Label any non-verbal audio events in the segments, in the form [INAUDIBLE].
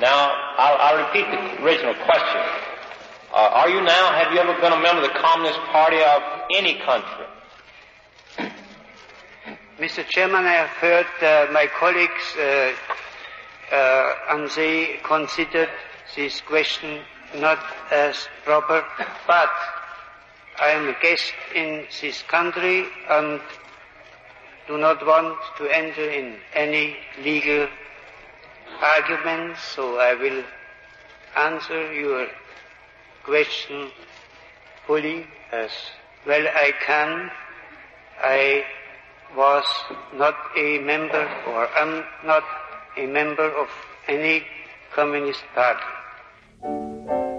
Now, I'll, I'll repeat the original question. Uh, are you now, have you ever been a member of the Communist Party of any country? [COUGHS] Mr. Chairman, I have heard uh, my colleagues uh, uh, and they considered this question not as proper, but I am a guest in this country and do not want to enter in any legal arguments, so I will answer your question fully as well I can. I was not a member or am not a member of any communist party.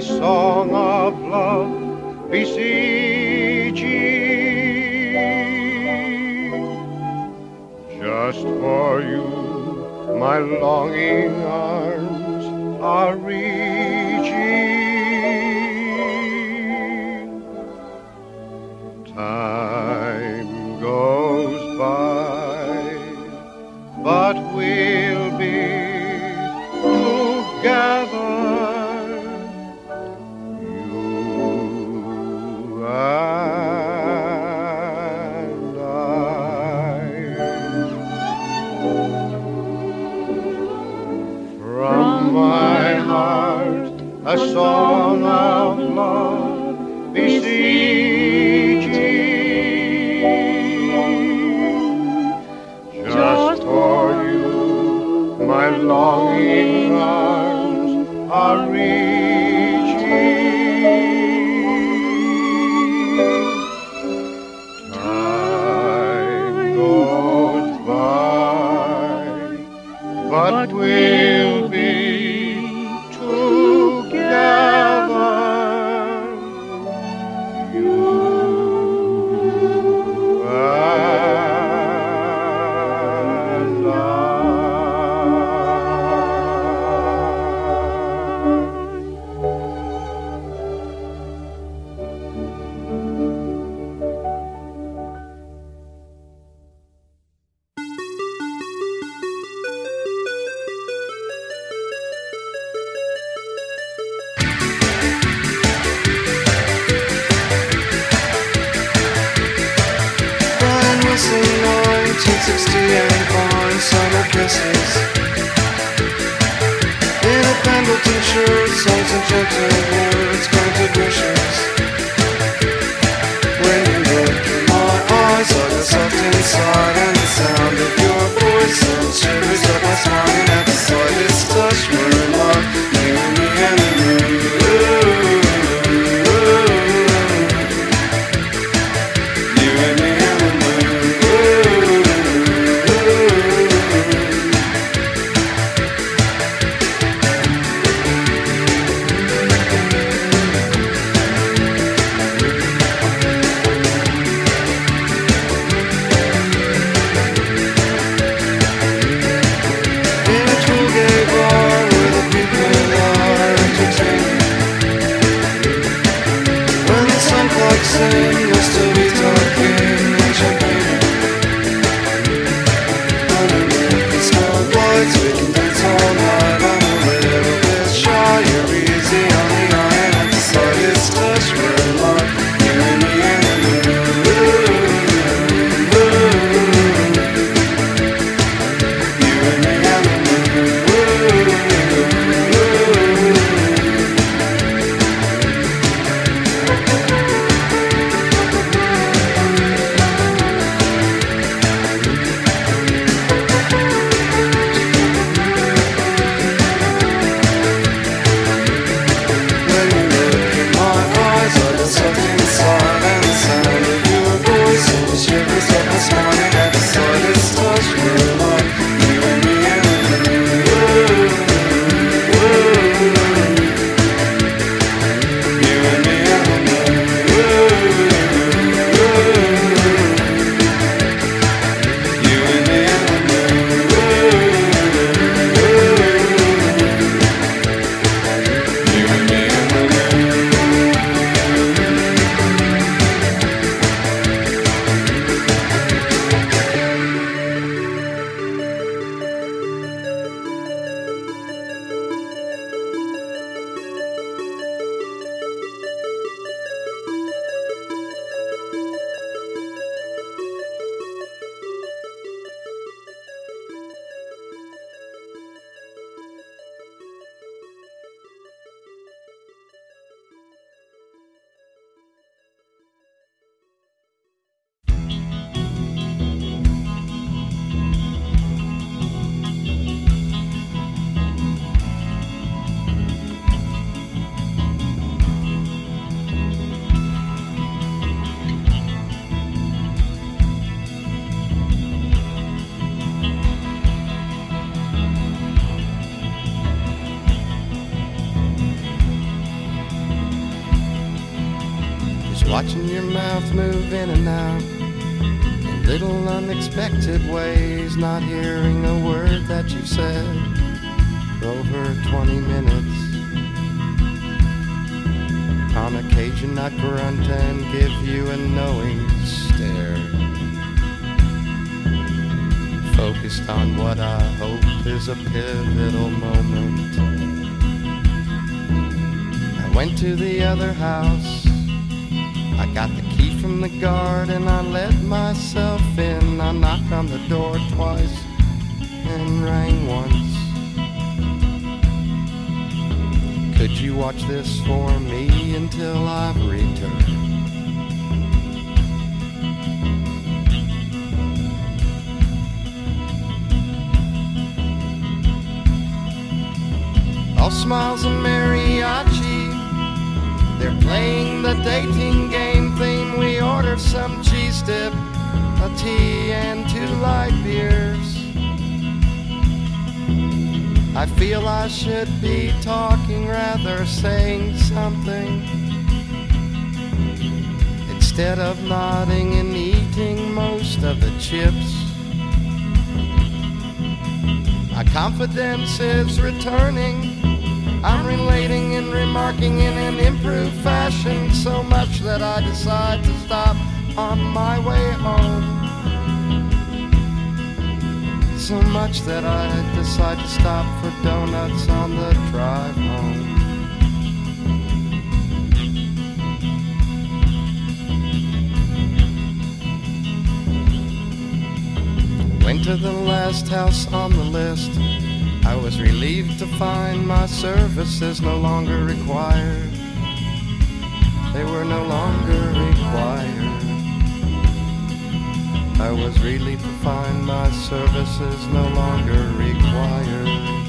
A song of love beseeching. Just for you, my longing arms are reaching. Heart, a song of love beseeching. Just for you, my longing arms are reaching. Pivotal moment. I went to the other house. I got the key from the guard and I let myself in. I knocked on the door twice and rang once. Could you watch this for me until I've returned? All smiles and mariachi. They're playing the dating game theme. We ordered some cheese dip, a tea, and two light beers. I feel I should be talking rather saying something. Instead of nodding and eating most of the chips. My confidence is returning. I'm relating and remarking in an improved fashion so much that I decide to stop on my way home. So much that I decide to stop for donuts on the drive home. Went to the last house on the list. I was relieved to find my services no longer required. They were no longer required. I was relieved to find my services no longer required.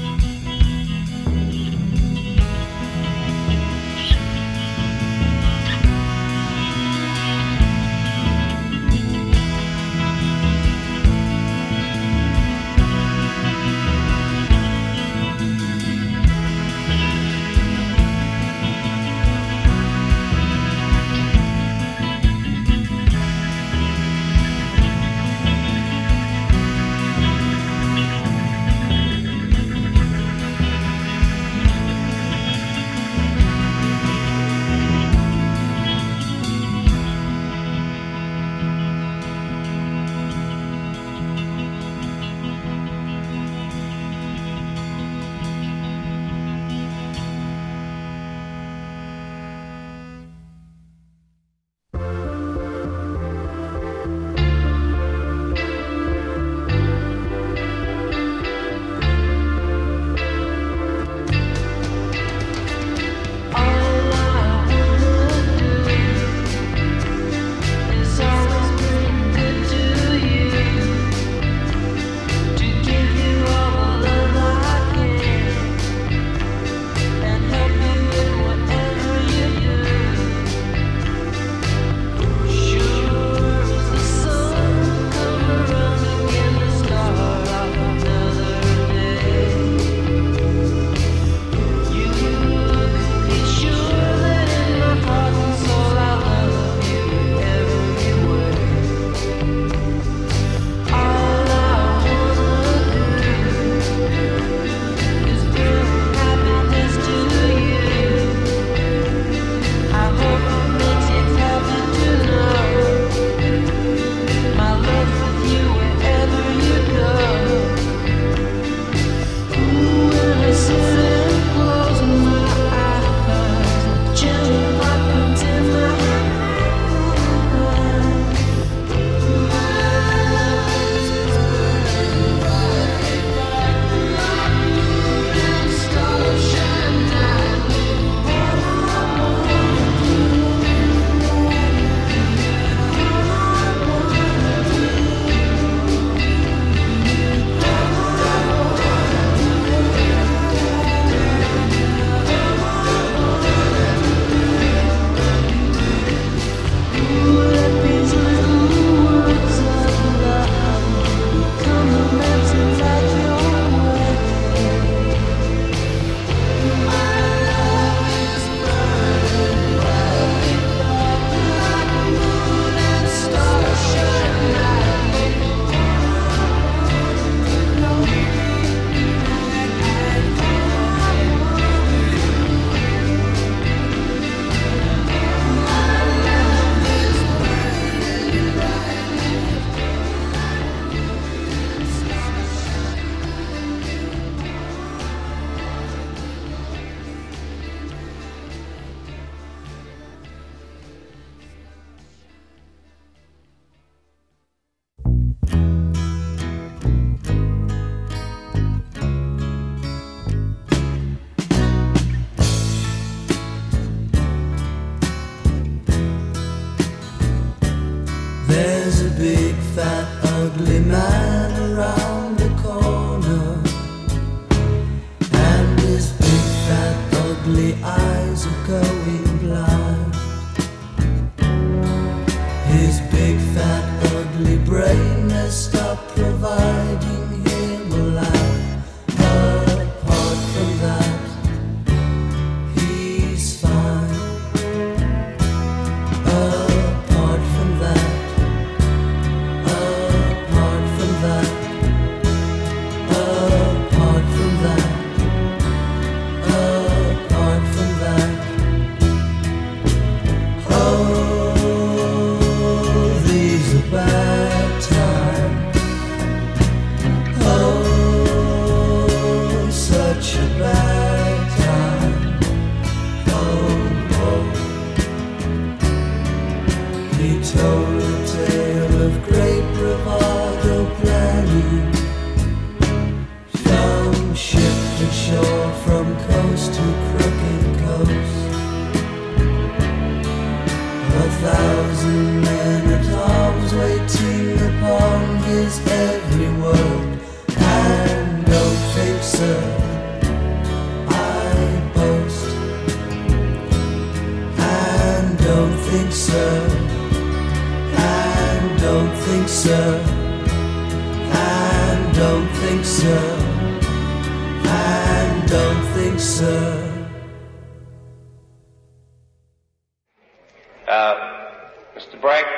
Mr. Brecht,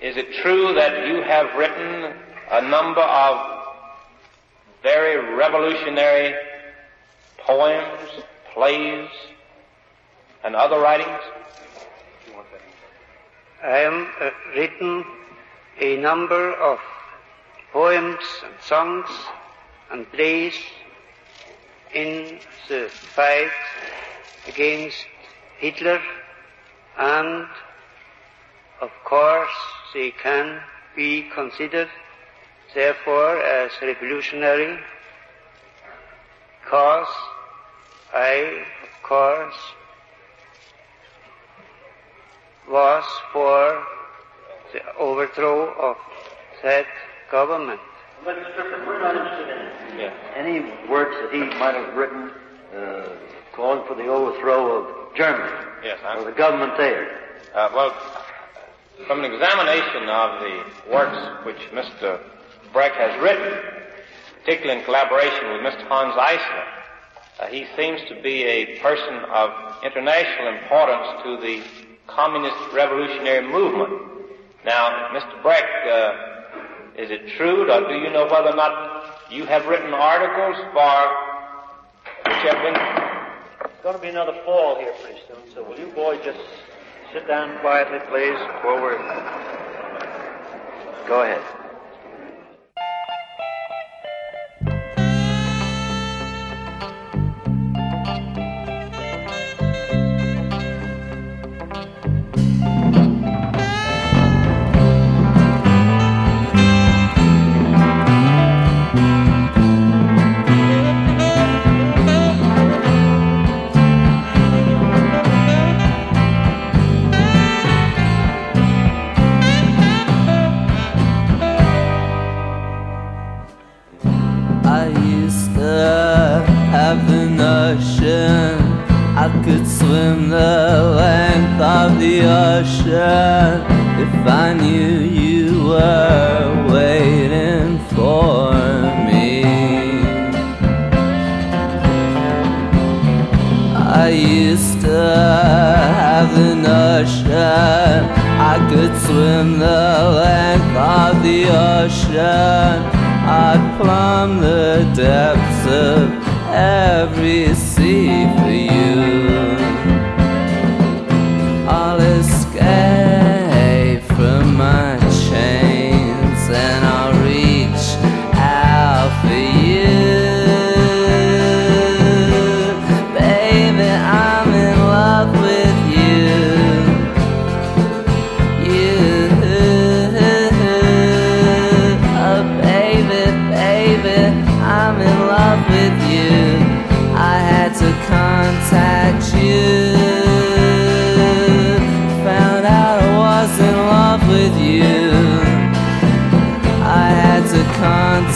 is it true that you have written a number of very revolutionary poems, plays, and other writings? I have uh, written a number of poems and songs and plays in the fight against Hitler and of course they can be considered therefore as revolutionary because I of course was for the overthrow of that government. But Mr. we're not interested in Yeah. any works that he might have written uh, calling for the overthrow of Germany Yes, I'm, the government there. uh, well, from an examination of the works which Mr. Brecht has written, particularly in collaboration with Mr. Hanns Eisler, uh, he seems to be a person of international importance to the communist revolutionary movement. Now, Mr. Brecht, uh, is it true, or do you know whether or not you have written articles for which have been It's going to be another fall here pretty soon, so will you boys just sit down quietly, please, we're... Go ahead. I could swim the length of the ocean if I knew you were waiting for me. I used to have the notion I could swim the length of the ocean. I'd plumb the depths of every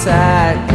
attack.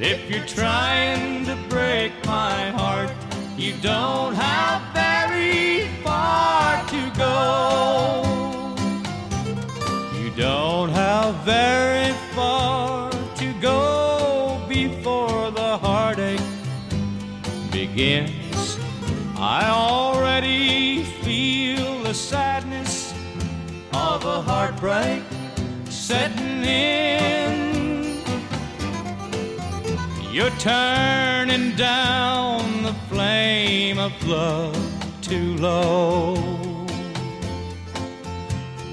But if you're trying to break my heart, you don't have very far to go. You don't have very far to go before the heartache begins. I already feel the sadness of a heartbreak You're turning down the flame of love too low.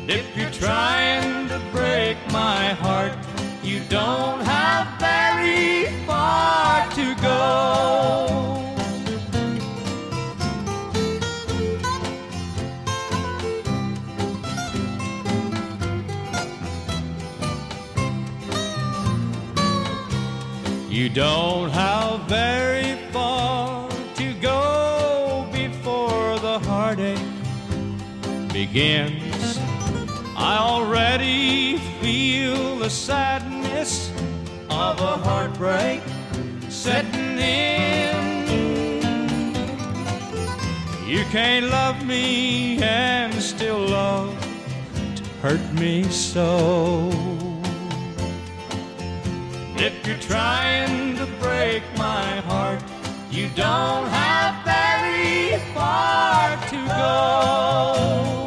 If you're trying to break my heart, you don't have very far to go. You don't have very far to go before the heartache begins. I already feel the sadness of a heartbreak setting in. You can't love me and still love to hurt me so. If you're trying to break my heart, you don't have very far to go.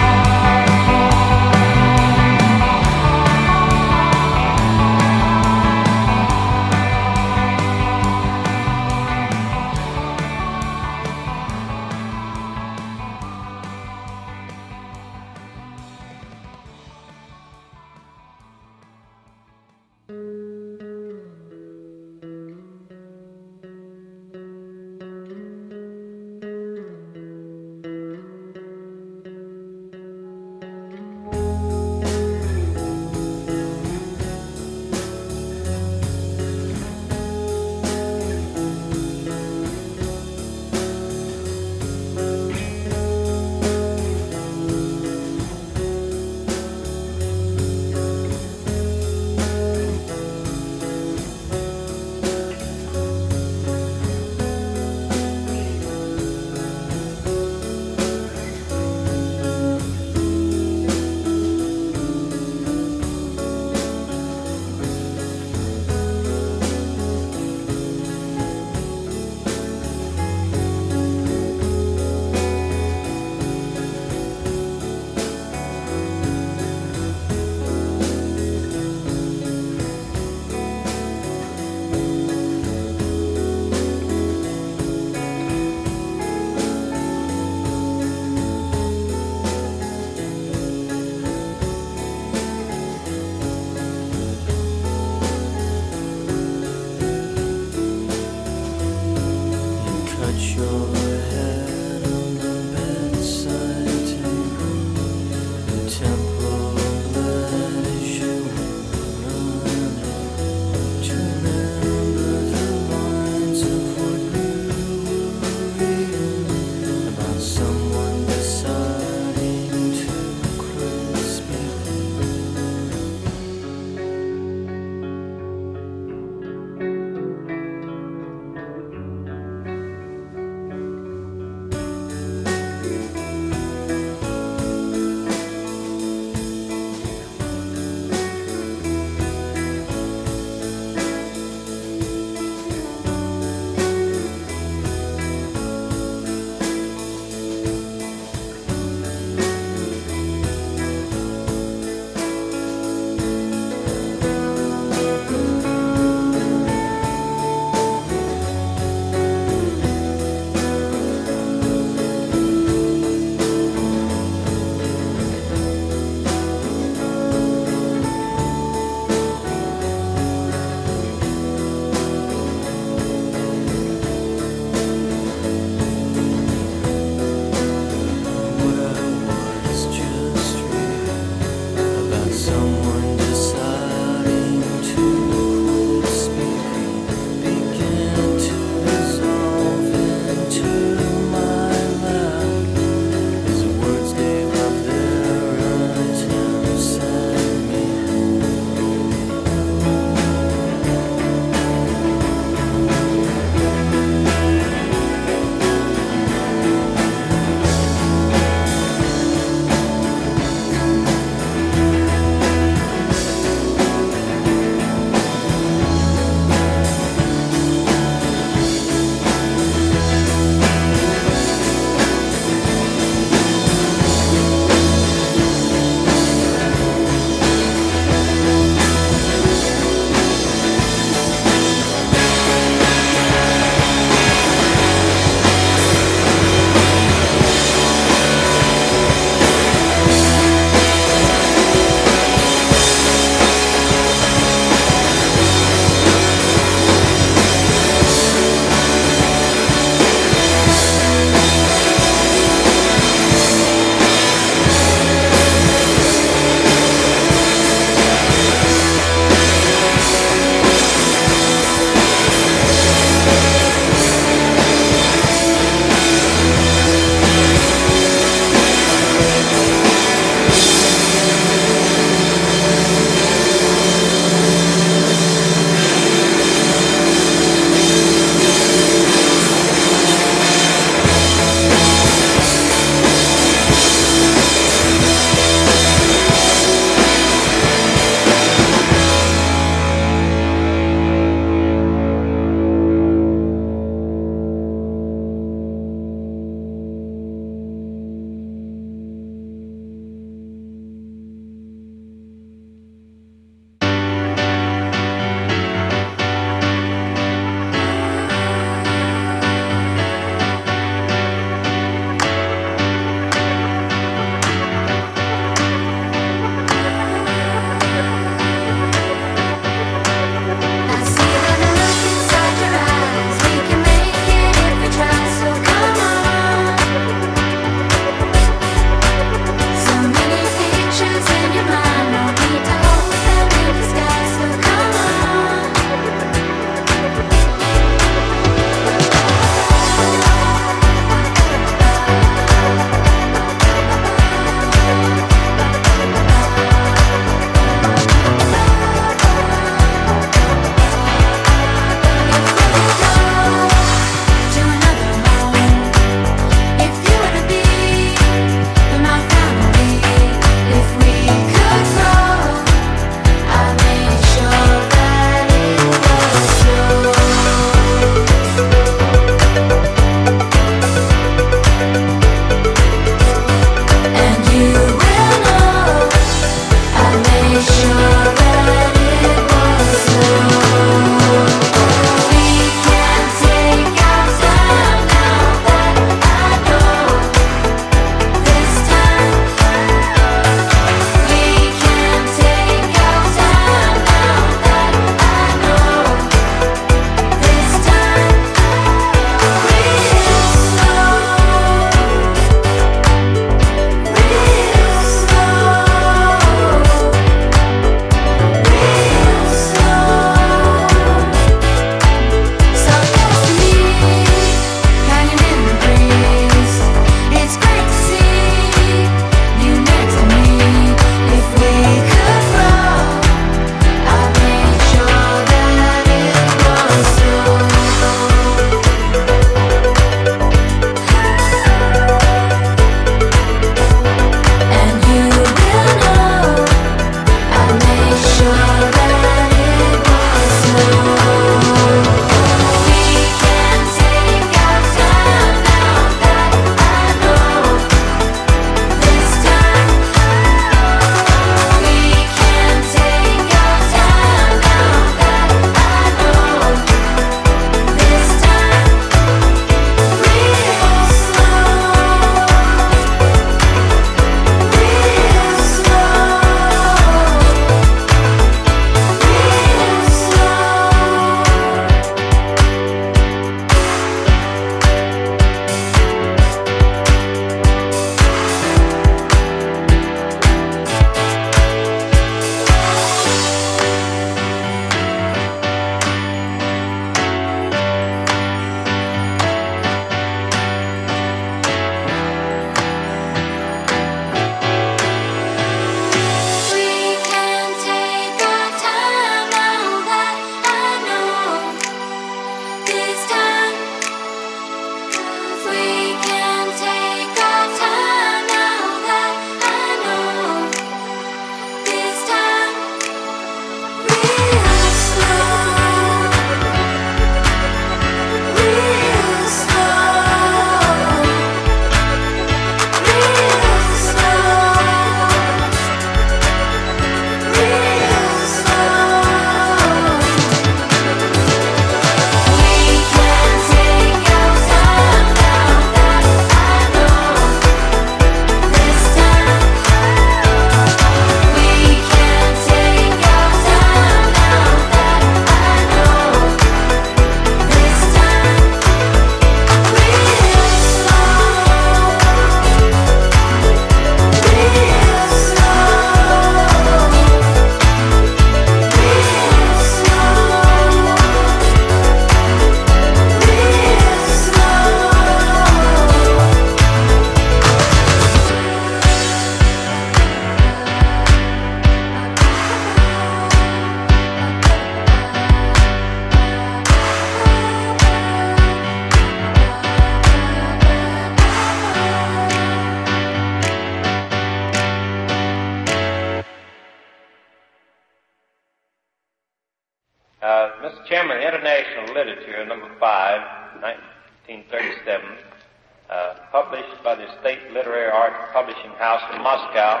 Publishing House in Moscow.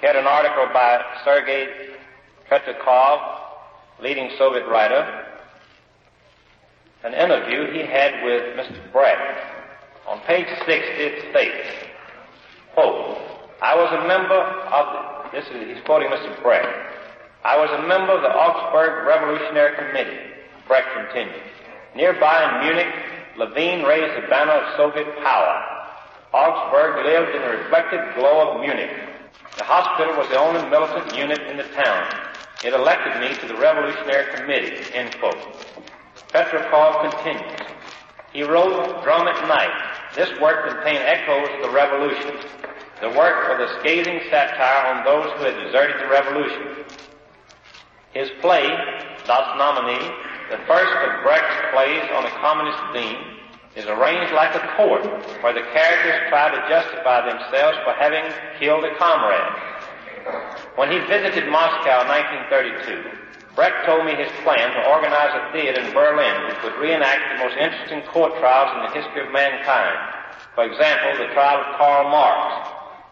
He had an article by Sergei Tretyakov, leading Soviet writer, an interview he had with Mr. Brecht. On page 60 it states, quote, I was a member of the, this is, he's quoting Mr. Brecht. I was a member of the Augsburg Revolutionary Committee, Brecht continued. Nearby in Munich, Levine raised the banner of Soviet power. Augsburg lived in the reflected glow of Munich. The hospital was the only militant unit in the town. It elected me to the Revolutionary Committee, end quote. Petrakov continues. He wrote Drum at Night. This work contained echoes of the revolution. The work was a scathing satire on those who had deserted the revolution. His play, Das Massnahme, the first of Brecht's plays on a communist theme, is arranged like a court where the characters try to justify themselves for having killed a comrade. When he visited Moscow in 1932, Brecht told me his plan to organize a theater in Berlin which would reenact the most interesting court trials in the history of mankind. For example, the trial of Karl Marx.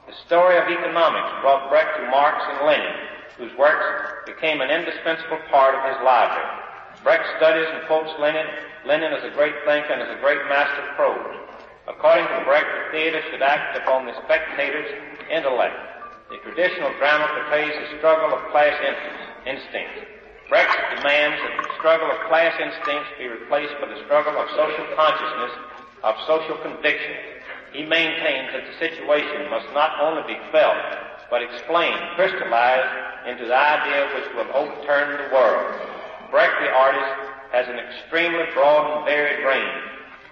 The story of economics brought Brecht to Marx and Lenin, whose works became an indispensable part of his library. Brecht studies and quotes Lenin, Lenin is a great thinker and is a great master of prose. According to Brecht, the theater should act upon the spectator's intellect. The traditional drama portrays the struggle of class instincts. Brecht demands that the struggle of class instincts be replaced by the struggle of social consciousness, of social conviction. He maintains that the situation must not only be felt, but explained, crystallized into the idea which will overturn the world. Brecht, the artist, has an extremely broad and varied range.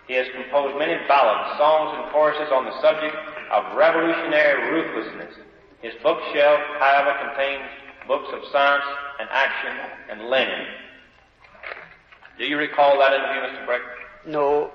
He has composed many ballads, songs, and choruses on the subject of revolutionary ruthlessness. His bookshelf, however, contains books of science and action and Lenin. Do you recall that interview, Mr. Brecht? No.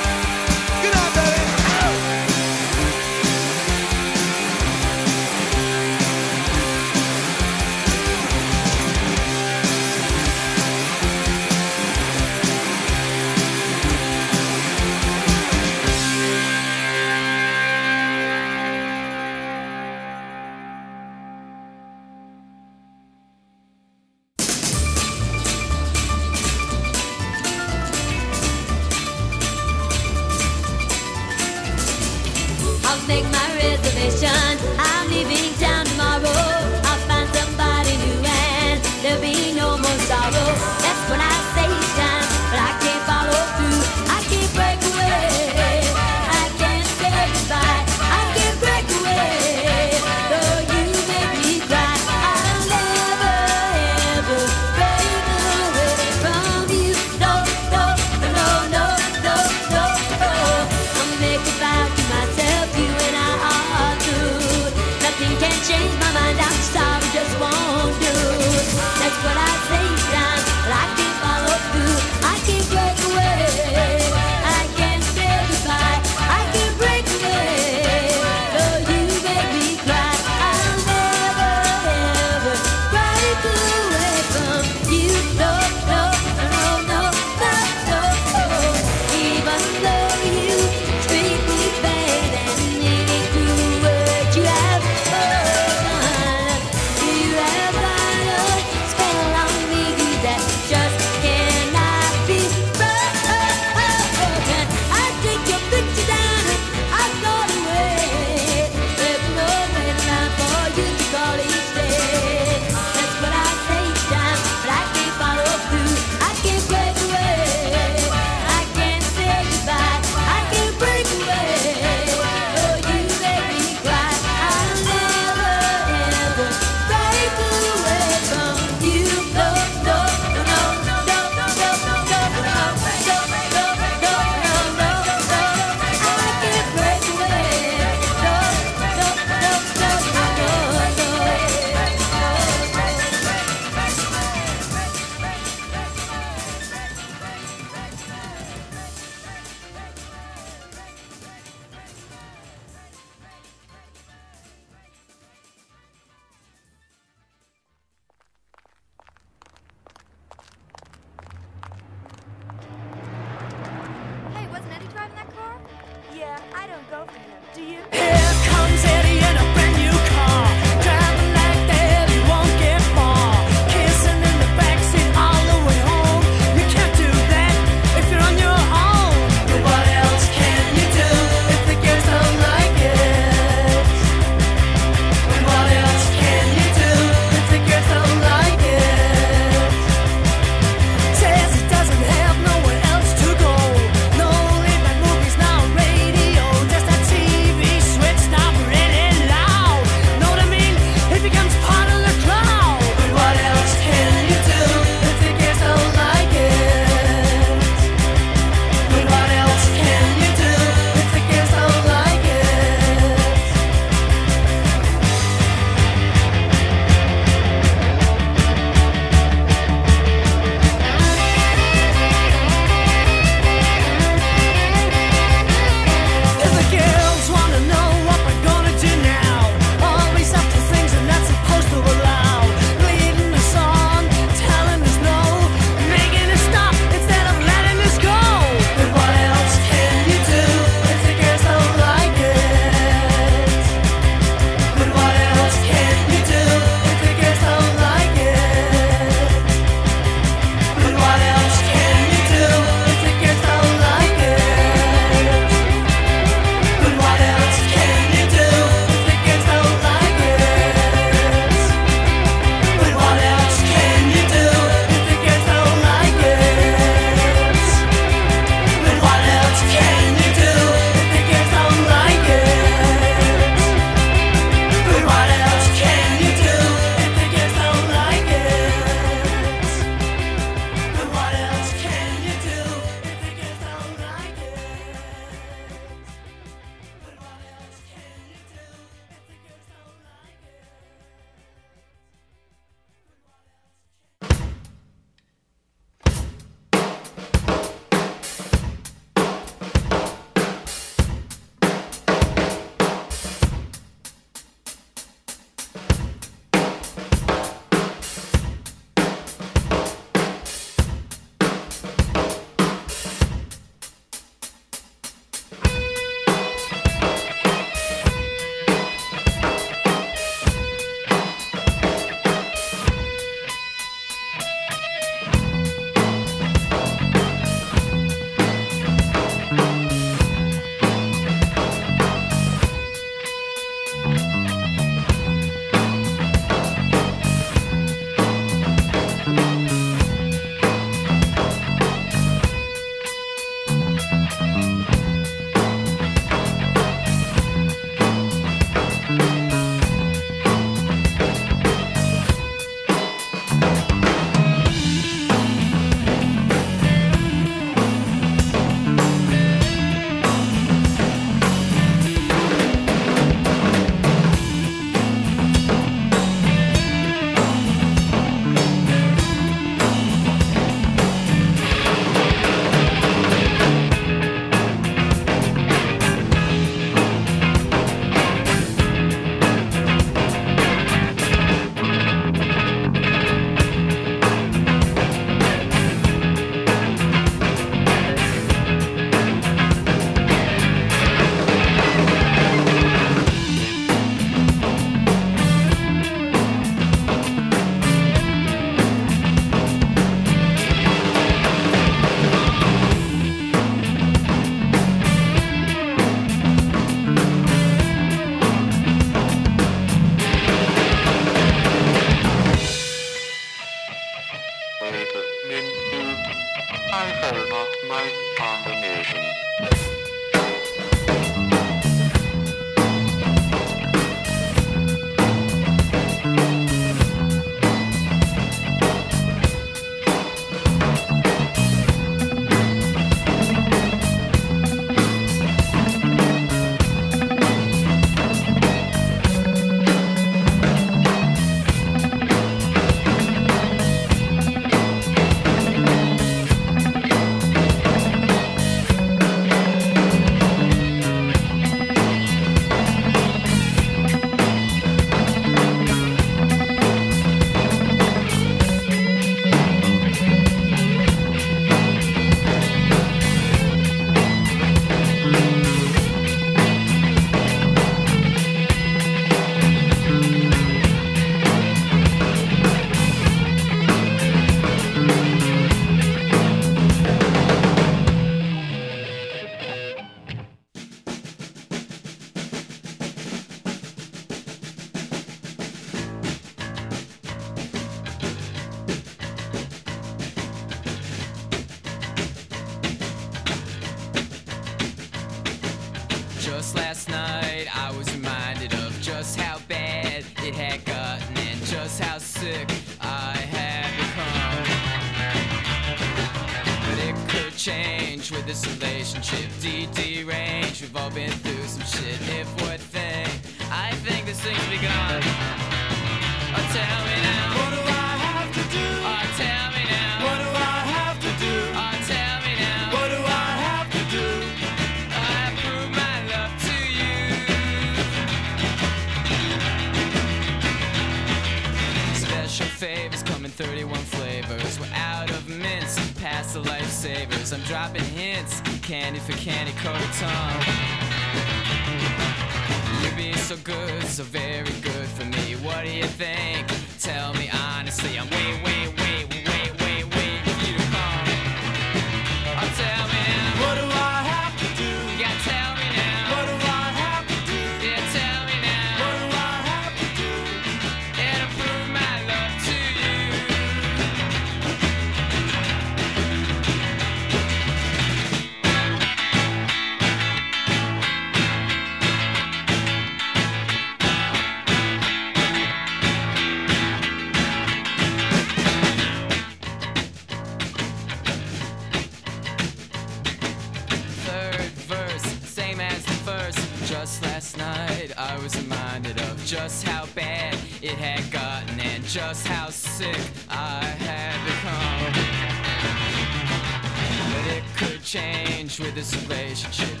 relationship.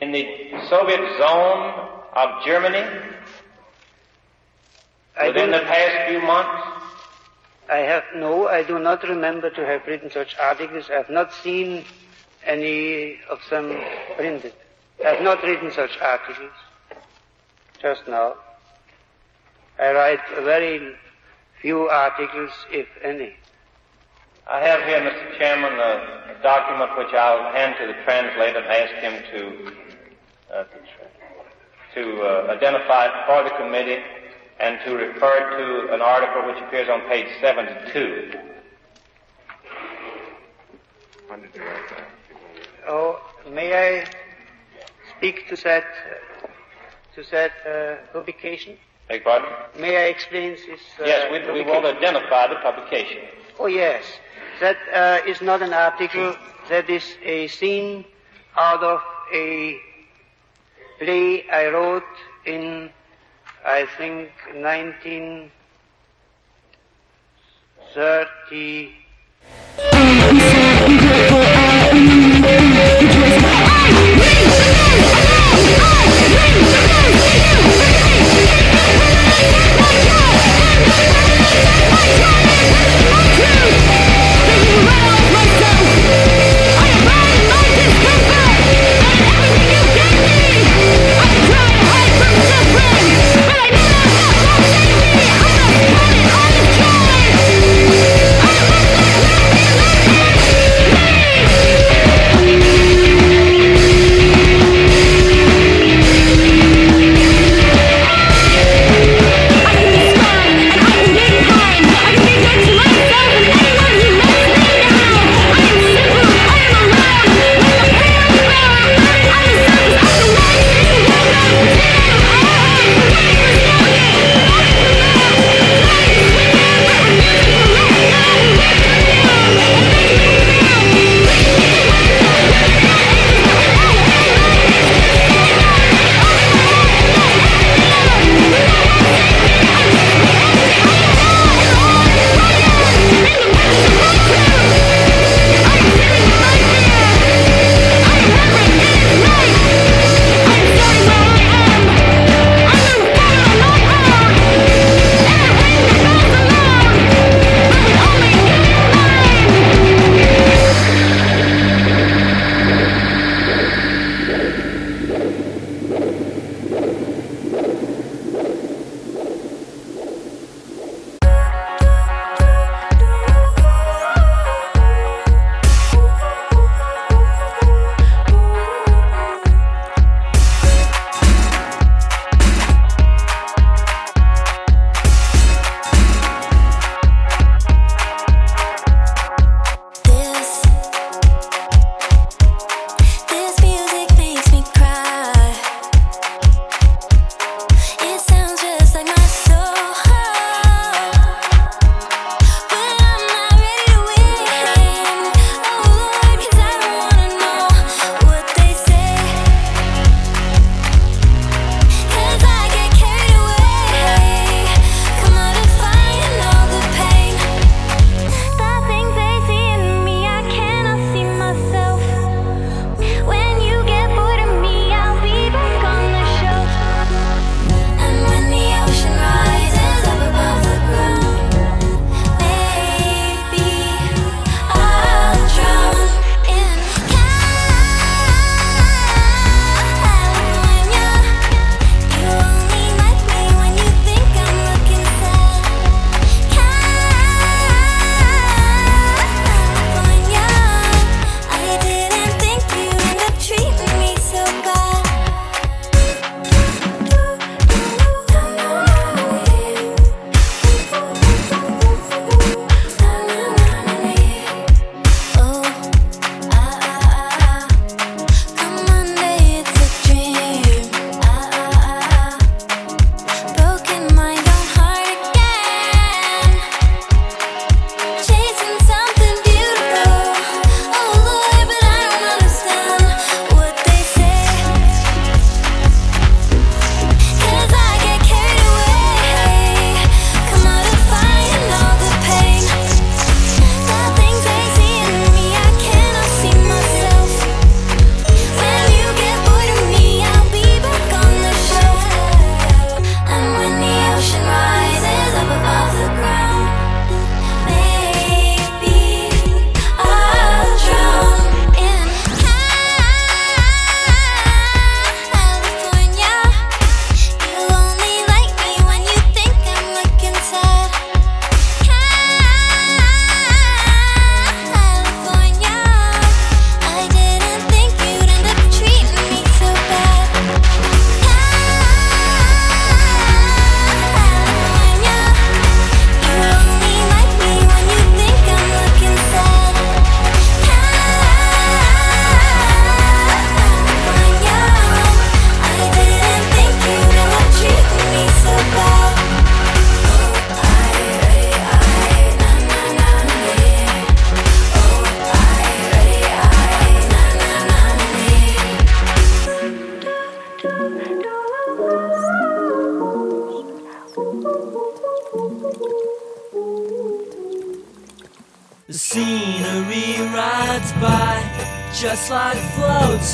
in the Soviet zone of Germany I within the past few months? I have no, I do not remember to have written such articles. I have not seen any of them printed. I have not written such articles just now. I write very few articles, if any. I have here, Mr. Chairman, a, a document which I'll hand to the translator and ask him to, uh, to uh, identify for the committee and to refer to an article which appears on page 72. Oh, may I speak to that, to that uh, publication? May I explain this? Uh, yes, we, we will identify the publication. Oh, yes that uh, is not an article, that is a scene out of a play I wrote in, I think, 1930.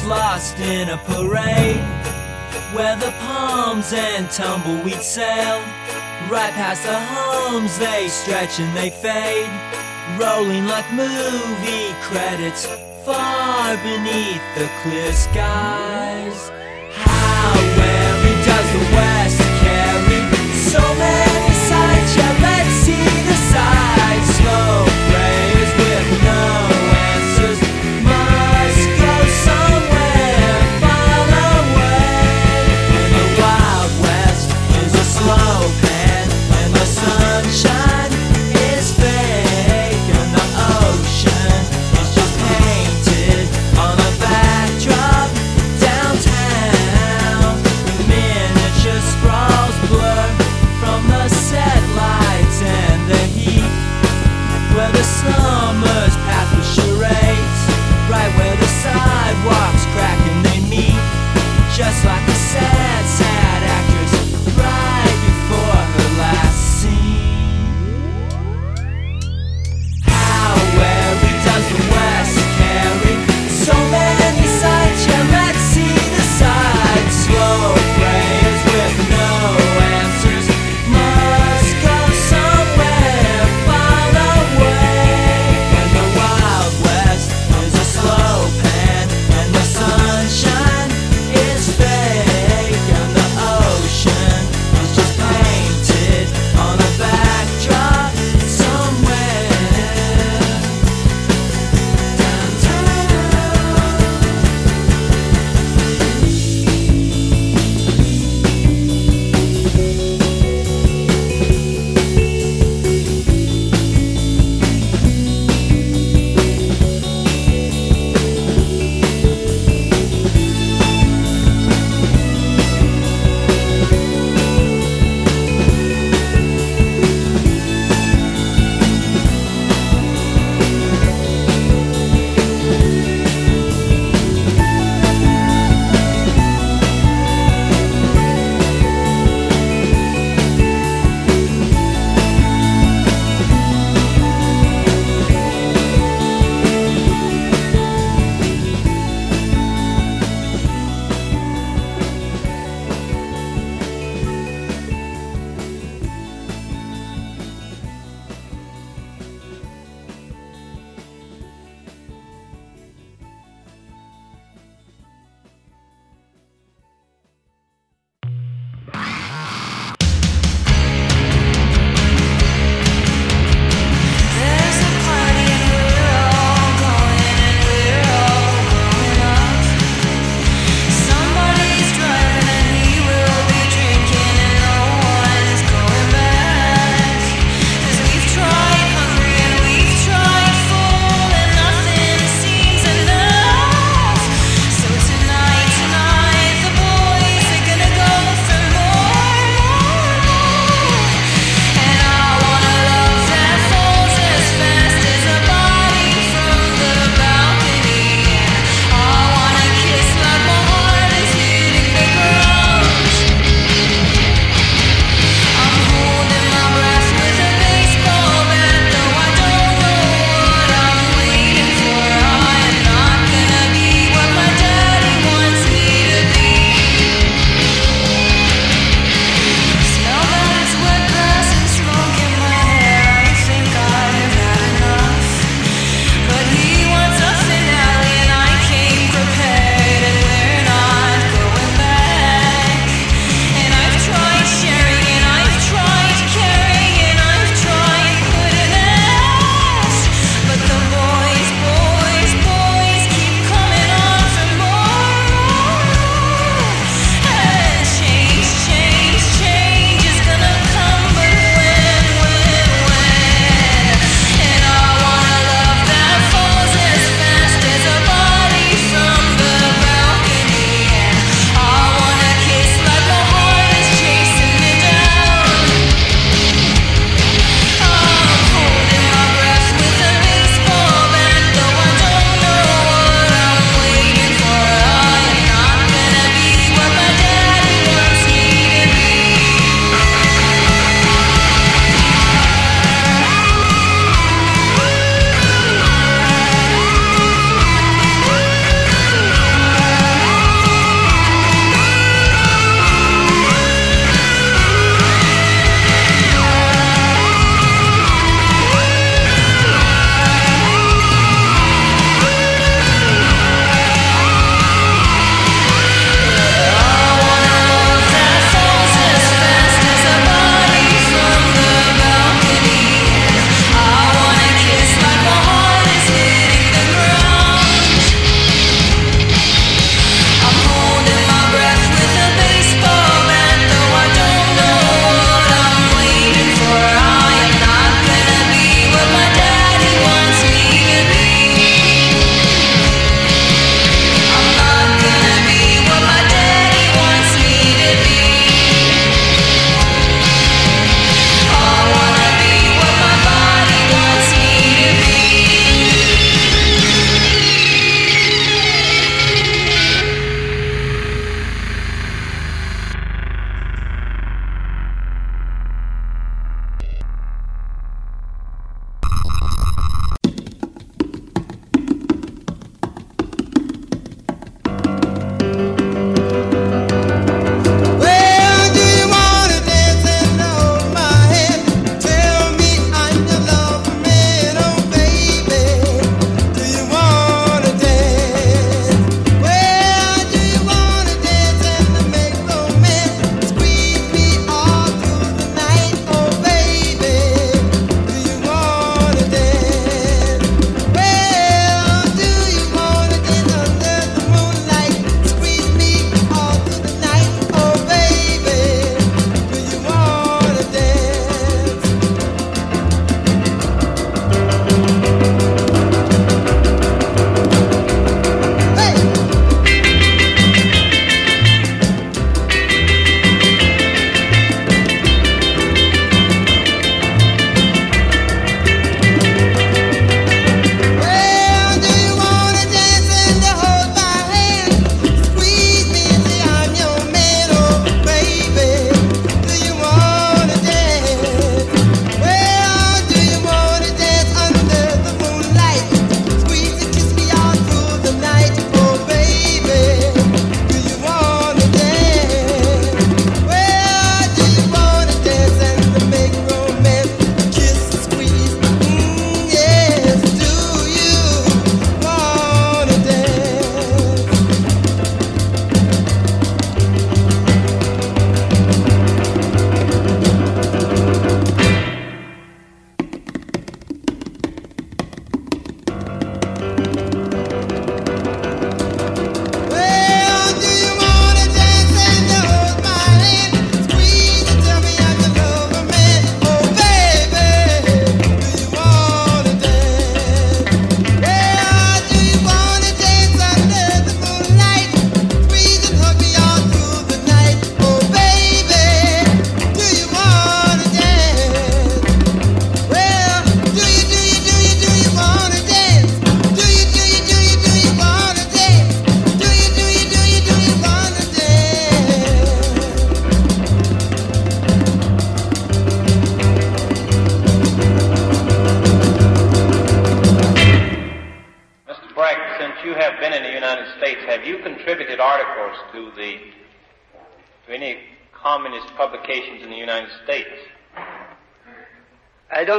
lost in a parade where the palms and tumbleweeds sail. Right past the homes they stretch and they fade, rolling like movie credits far beneath the clear skies. How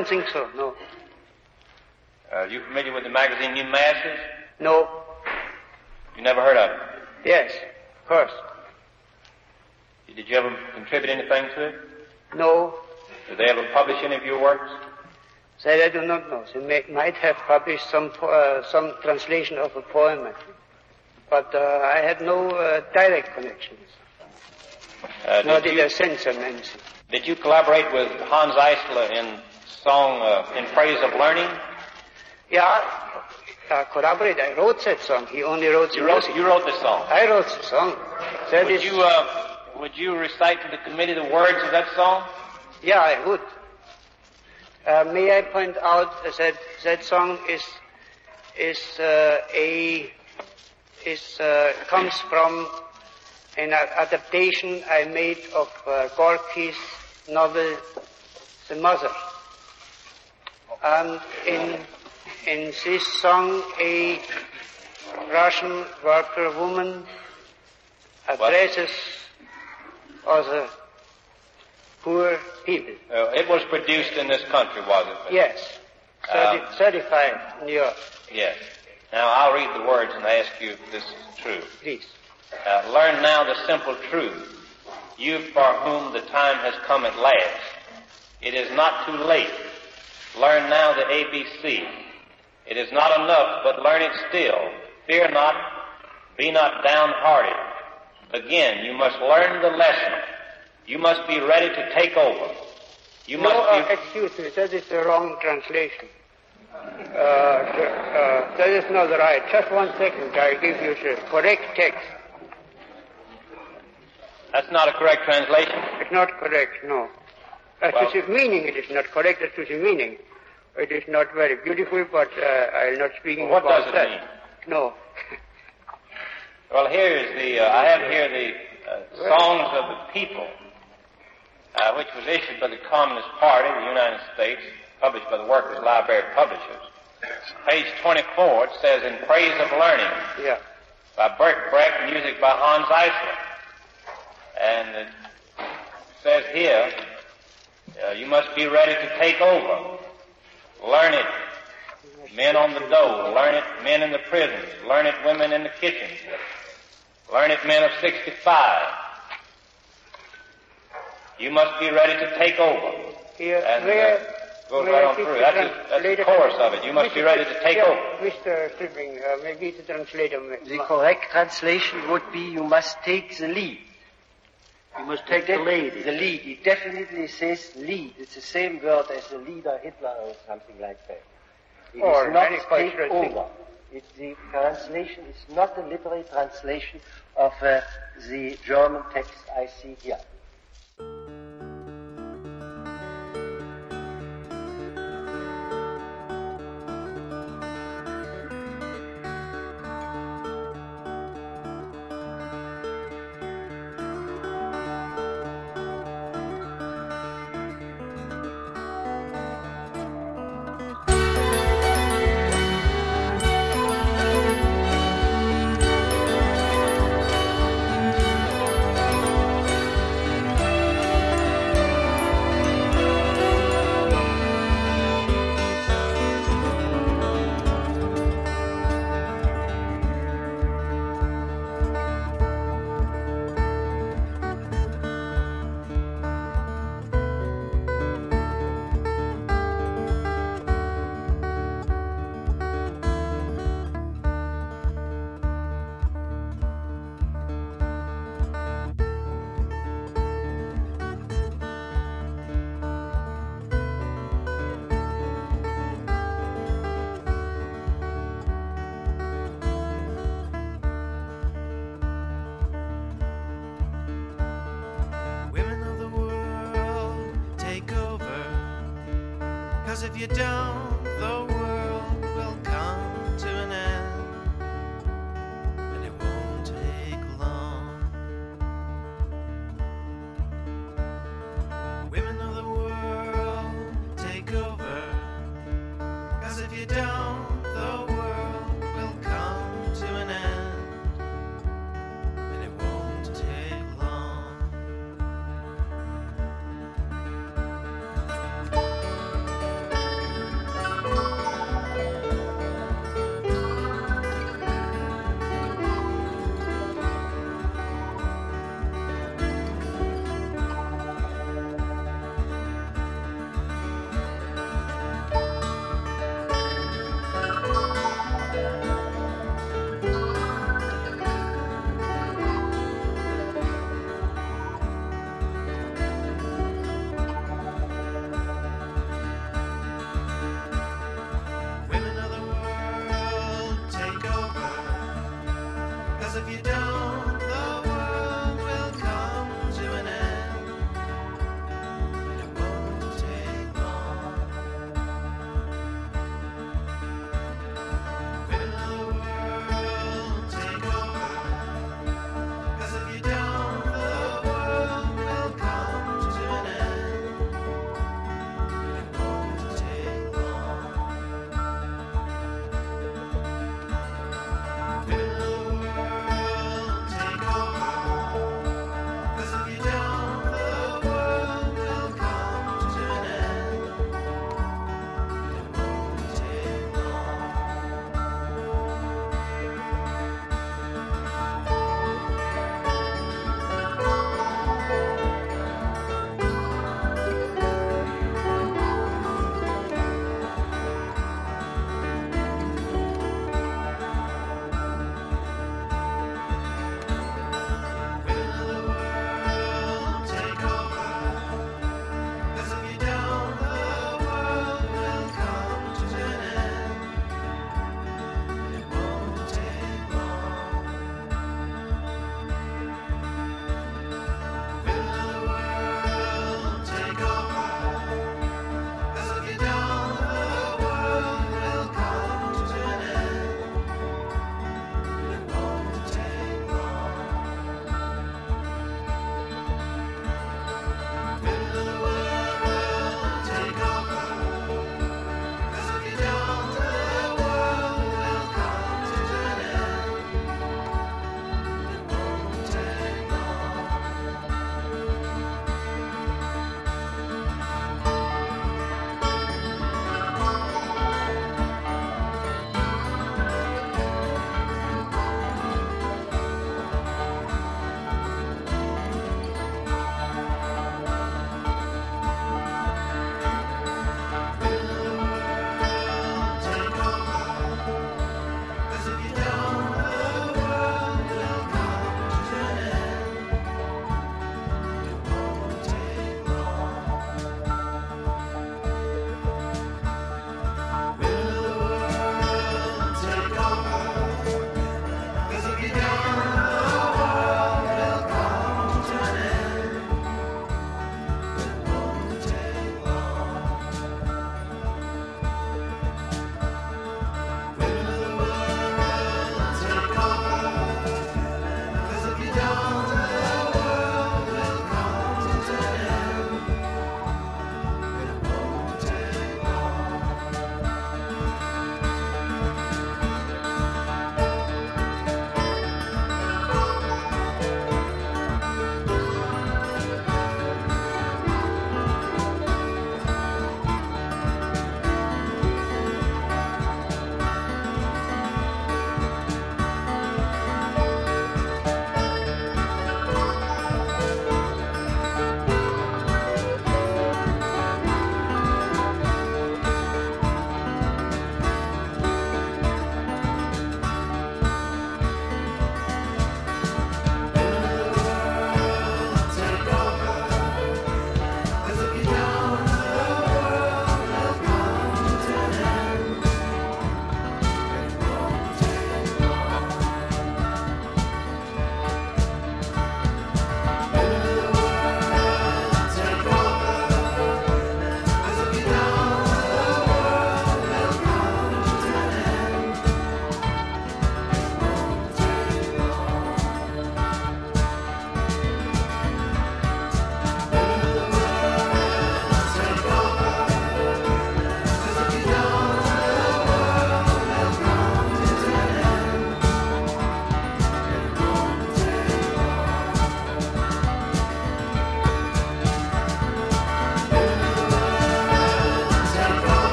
don't think so, no. Are you familiar with the magazine New Masses? No. You never heard of it? Yes, of course. Did you ever contribute anything to it? No. Did they ever publish any of your works? That I do not know. They may, might have published some uh, some translation of a poem, I think. but uh, I had no uh, direct connections. Uh, Nor did did you- I send some anything. Did you collaborate with Hanns Eisler in song uh, in praise of learning? Yeah, uh, collaborate. I wrote that song. He only wrote the You wrote, music. you wrote the song. I wrote the song. That would you uh, would you recite to the committee the words of that song? Yeah, I would. Uh, may I point out that that song is is uh, a is uh, comes from an adaptation I made of uh, Gorky's novel The Mother. And in in this song, a Russian worker woman addresses other poor people. Uh, it was produced in this country, was it? Yes. Um, 30, 35 in New York, Yes. Now I'll read the words and ask you if this is true. please. Uh, learn now the simple truth. You for whom the time has come at last. It is not too late. Learn now the ABC. It is not enough, but learn it still. Fear not. Be not downhearted. Again, you must learn the lesson. You must be ready to take over. You no, must uh, excuse me, that is the wrong translation. Uh, uh, that is not right. Just one second, I'll give you the correct text. That's not a correct translation. It's not correct, no. As Well- meaning, it is not correct as to the meaning. It is not very beautiful, but uh, I'm not speaking What about does it that. mean? No. [LAUGHS] Well, here is the, uh, I have here the uh, Songs of the People, uh, which was issued by the Communist Party of the United States, published by the Workers' Library Publishers. Page 24, it says, In Praise of Learning, Yeah. by Bert Brecht, music by Hanns Eisler. And it says here, uh, you must be ready to take over. Learn it. Men on the dole. Learn it, men in the prisons. Learn it, women in the kitchens. Learn it, men of 65. You must be ready to take over. Here, And, where, uh, goes right on through. That's the- that's the chorus of it. You must be ready to take yeah, over. Mr. Stripling, uh, maybe the translator may. The correct translation would be you must take the lead. You must take the lead. The lead. It definitely says lead. It's the same word as the leader Hitler or something like that. It is Or not very quite take over. It, the translation is not a literal translation of uh, the German text I see here.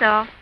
That's all.